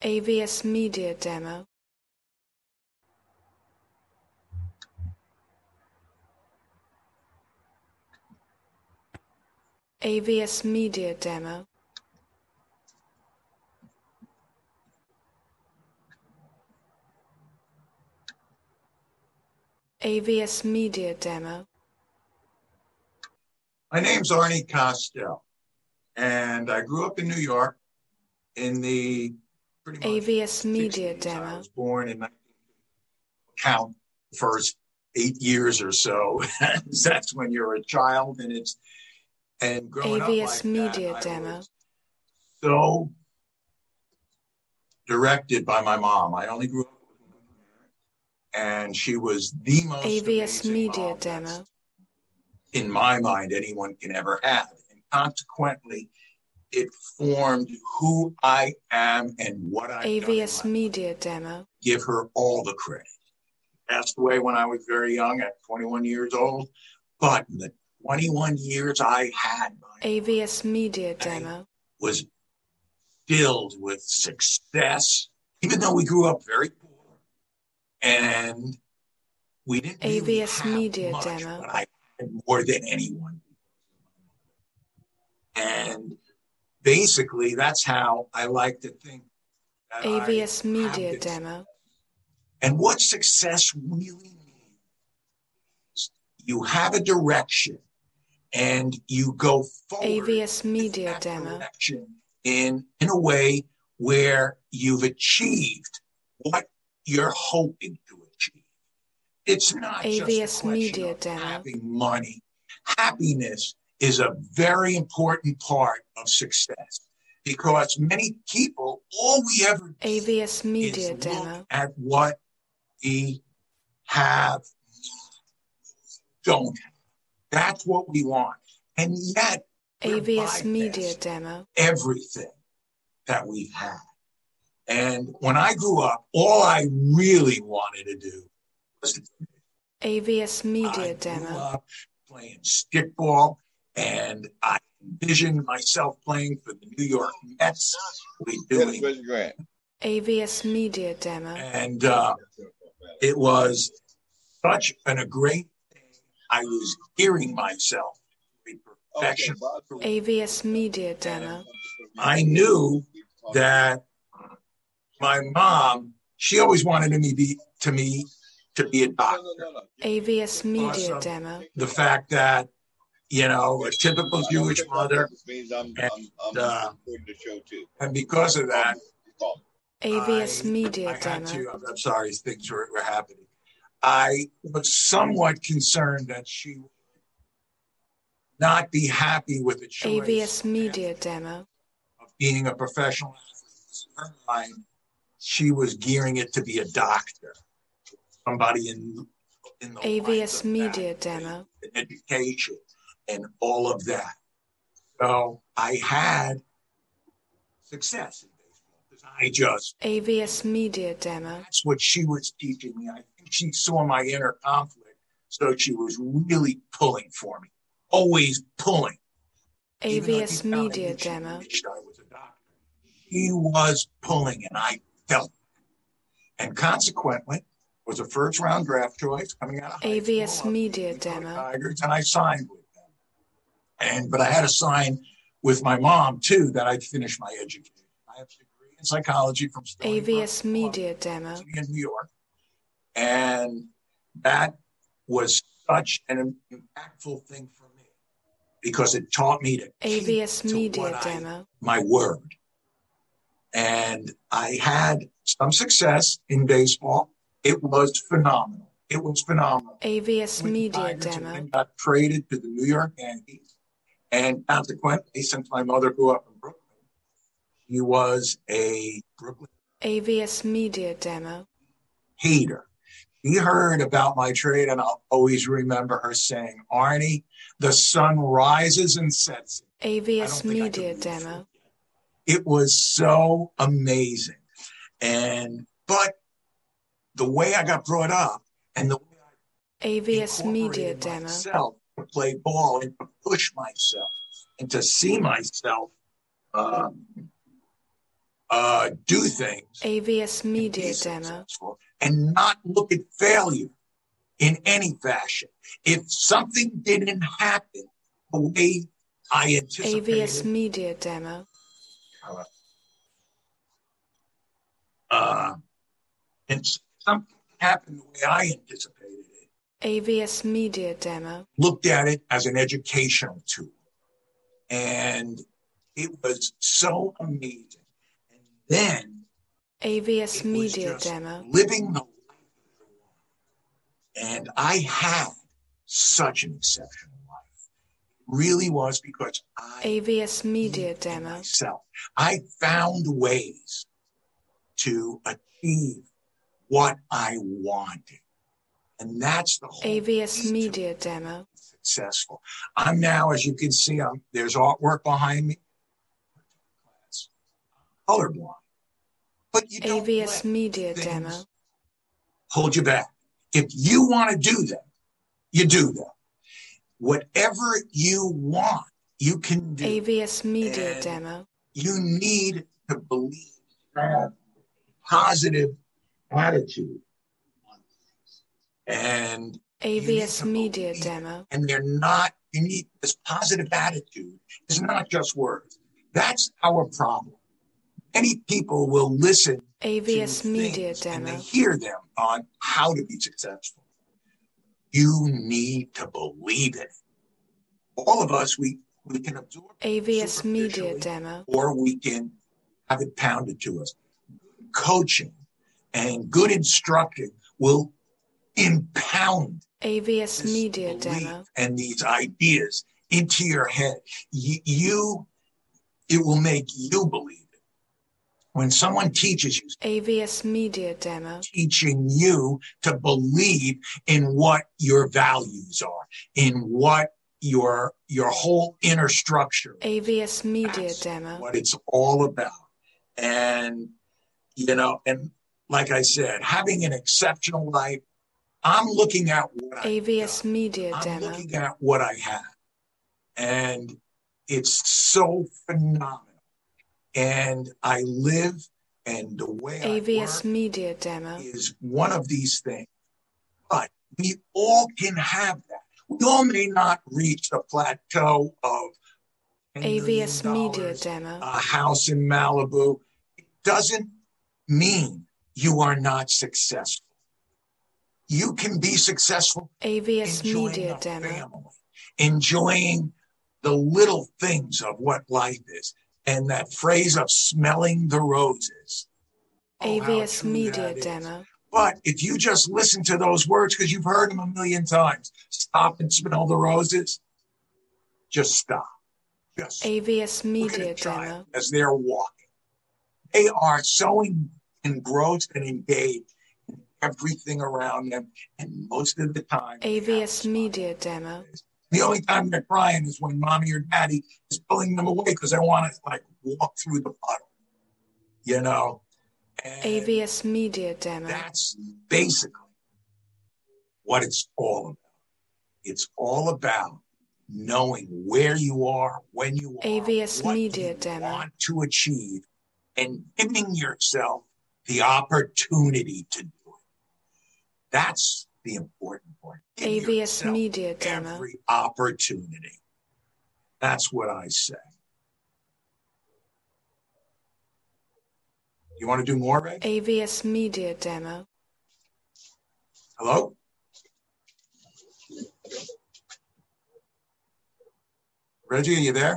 AVS Media Demo. AVS Media Demo. AVS Media Demo. My name's Arnie Costell, and I grew up in New York in the AVS Media 60s. I Demo. was born in 19 count first eight years or so. That's when you're a child, and it's and growing up AVS like Media that, Demo. so directed by my mom. I only grew up with one and she was the most AVS Media Demo. in my mind anyone can ever have. And consequently, it formed who I am and what I've AVS. Media Demo. Give her all the credit. Passed away when I was very young at 21 years old, but in the 21 years I had my AVS Media Demo. was filled with success, even though we grew up very poor and we didn't really AVS have Media much, Demo. but I had more than anyone. And basically, that's how I like to think. I AVS have Media. Demo. And what success really means, you have a direction and you go forward AVS Media Demo. in in a way where you've achieved what you're hoping to achieve. It's not just a AVS question Media of Demo. having money. Happiness is a very important part of success because many people, all we ever AVS Media is look Demo. at what we have, don't have. That's what we want. And yet, AVS Media Demo. everything that we've had. And when I grew up, all I really wanted to do was AVS Media Demo. up playing stickball, and I envisioned myself playing for the New York Mets. We doing, Chris AVS Media Demo. and uh, it was such an, a great thing. I was gearing myself to be perfection. AVS Media Demo. I knew that my mom, she always wanted me be to me to be a doctor. AVS Media Awesome. Demo. The fact that you know a typical Jewish mother, This means I'm, I'm, I'm uh, the show too. and because of that, Call AVS Media I had Demo. to. I'm, I'm sorry, things were, were happening. I was somewhat concerned that she would not be happy with the choice AVS Media Demo. of being a professional athlete. In her mind, she was gearing it to be a doctor, somebody in in the AVS Media Demo. and education, and all of that. So I had success in baseball because I just AVS Media Demo. that's what she was teaching me. I think she saw my inner conflict, so she was really pulling for me, always pulling. AVS deep down I Media Demo. I was a doctor. She was pulling, and I felt it. And consequently, was a first round draft choice coming out of AVS school. Media Demo. Tigers, and I signed with. And but I had a sign with my mom too that I'd finish my education. I have a degree in psychology from Stony AVS Media Demo. In New York, and that was such an impactful thing for me because it taught me to keep AVS to Media what I- Demo. my word. And I had some success in baseball. It was phenomenal. It was phenomenal. AVS Media Demo. got traded to the New York Yankees. And consequently, since my mother grew up in Brooklyn, she was a Brooklyn AVS Media Demo. hater. He heard about my trade, and I'll always remember her saying, Arnie, the sun rises and sets. AVS Media Demo. It was so amazing. And, but the way I got brought up and the way I AVS Media Demo. myself play ball and to push myself and to see myself um, uh, do things AVS Media Demo. and not look at failure in any fashion. If something didn't happen the way I anticipated, AVS Media Demo. uh, and something happened the way I anticipated AVS Media Demo. looked at it as an educational tool. And it was so amazing. And then AVS Media Demo. living the life. And I had such an exceptional life. It really was because I AVS Media Demo. myself. I found ways to achieve what I wanted. And that's the whole AVS Media Demo. successful. I'm now, as you can see, I'm, there's artwork behind me. Colorblind. But you don't AVS Media Demo. hold you back. If you want to do that, you do that. Whatever you want, you can do. AVS Media And Demo. You need to believe, that positive attitude. And AVS Media. Demo. and they're not you need this positive attitude It's not just words that's our problem many people will listen to AVS Media things and they hear them on how to be successful you need to believe it all of us we we can absorb AVS Media Demo. or we can have it pounded to us coaching and good instruction will impound AVS Media Demo. and these ideas into your head. You, you, it will make you believe it. When someone teaches you, AVS Media Demo. teaching you to believe in what your values are, in what your your whole inner structure, AVS Media Demo. what it's all about. And you know, and like I said, having an exceptional life. I'm looking at what I AVS Media I'm Demo. looking at what I have, and it's so phenomenal. And I live, and the way AVS Media Demo. is one of these things. But we all can have that. We all may not reach the plateau of $10 AVS Media Demo. a house in Malibu. It doesn't mean you are not successful. You can be successful AVS Media Demo. family, enjoying the little things of what life is. And that phrase of smelling the roses. Oh, AVS Media is. Demo. But if you just listen to those words, because you've heard them a million times, stop and smell the roses, just stop. Just AVS Media Demo. as they're walking. They are so en- engrossed and engaged everything around them. And most of the time, they have a AVS. Media Demo. The only time they're crying is when mommy or daddy is pulling them away because they want to like walk through the puddle, you know. And AVS Media Demo. that's basically what it's all about. It's all about knowing where you are, when you are, AVS what Media you Demo. want to achieve, and giving yourself the opportunity to. That's the important part. Give AVS Media Demo. every opportunity. That's what I say. You want to do more, Ray? AVS Media Demo. Hello? Reggie, are you there?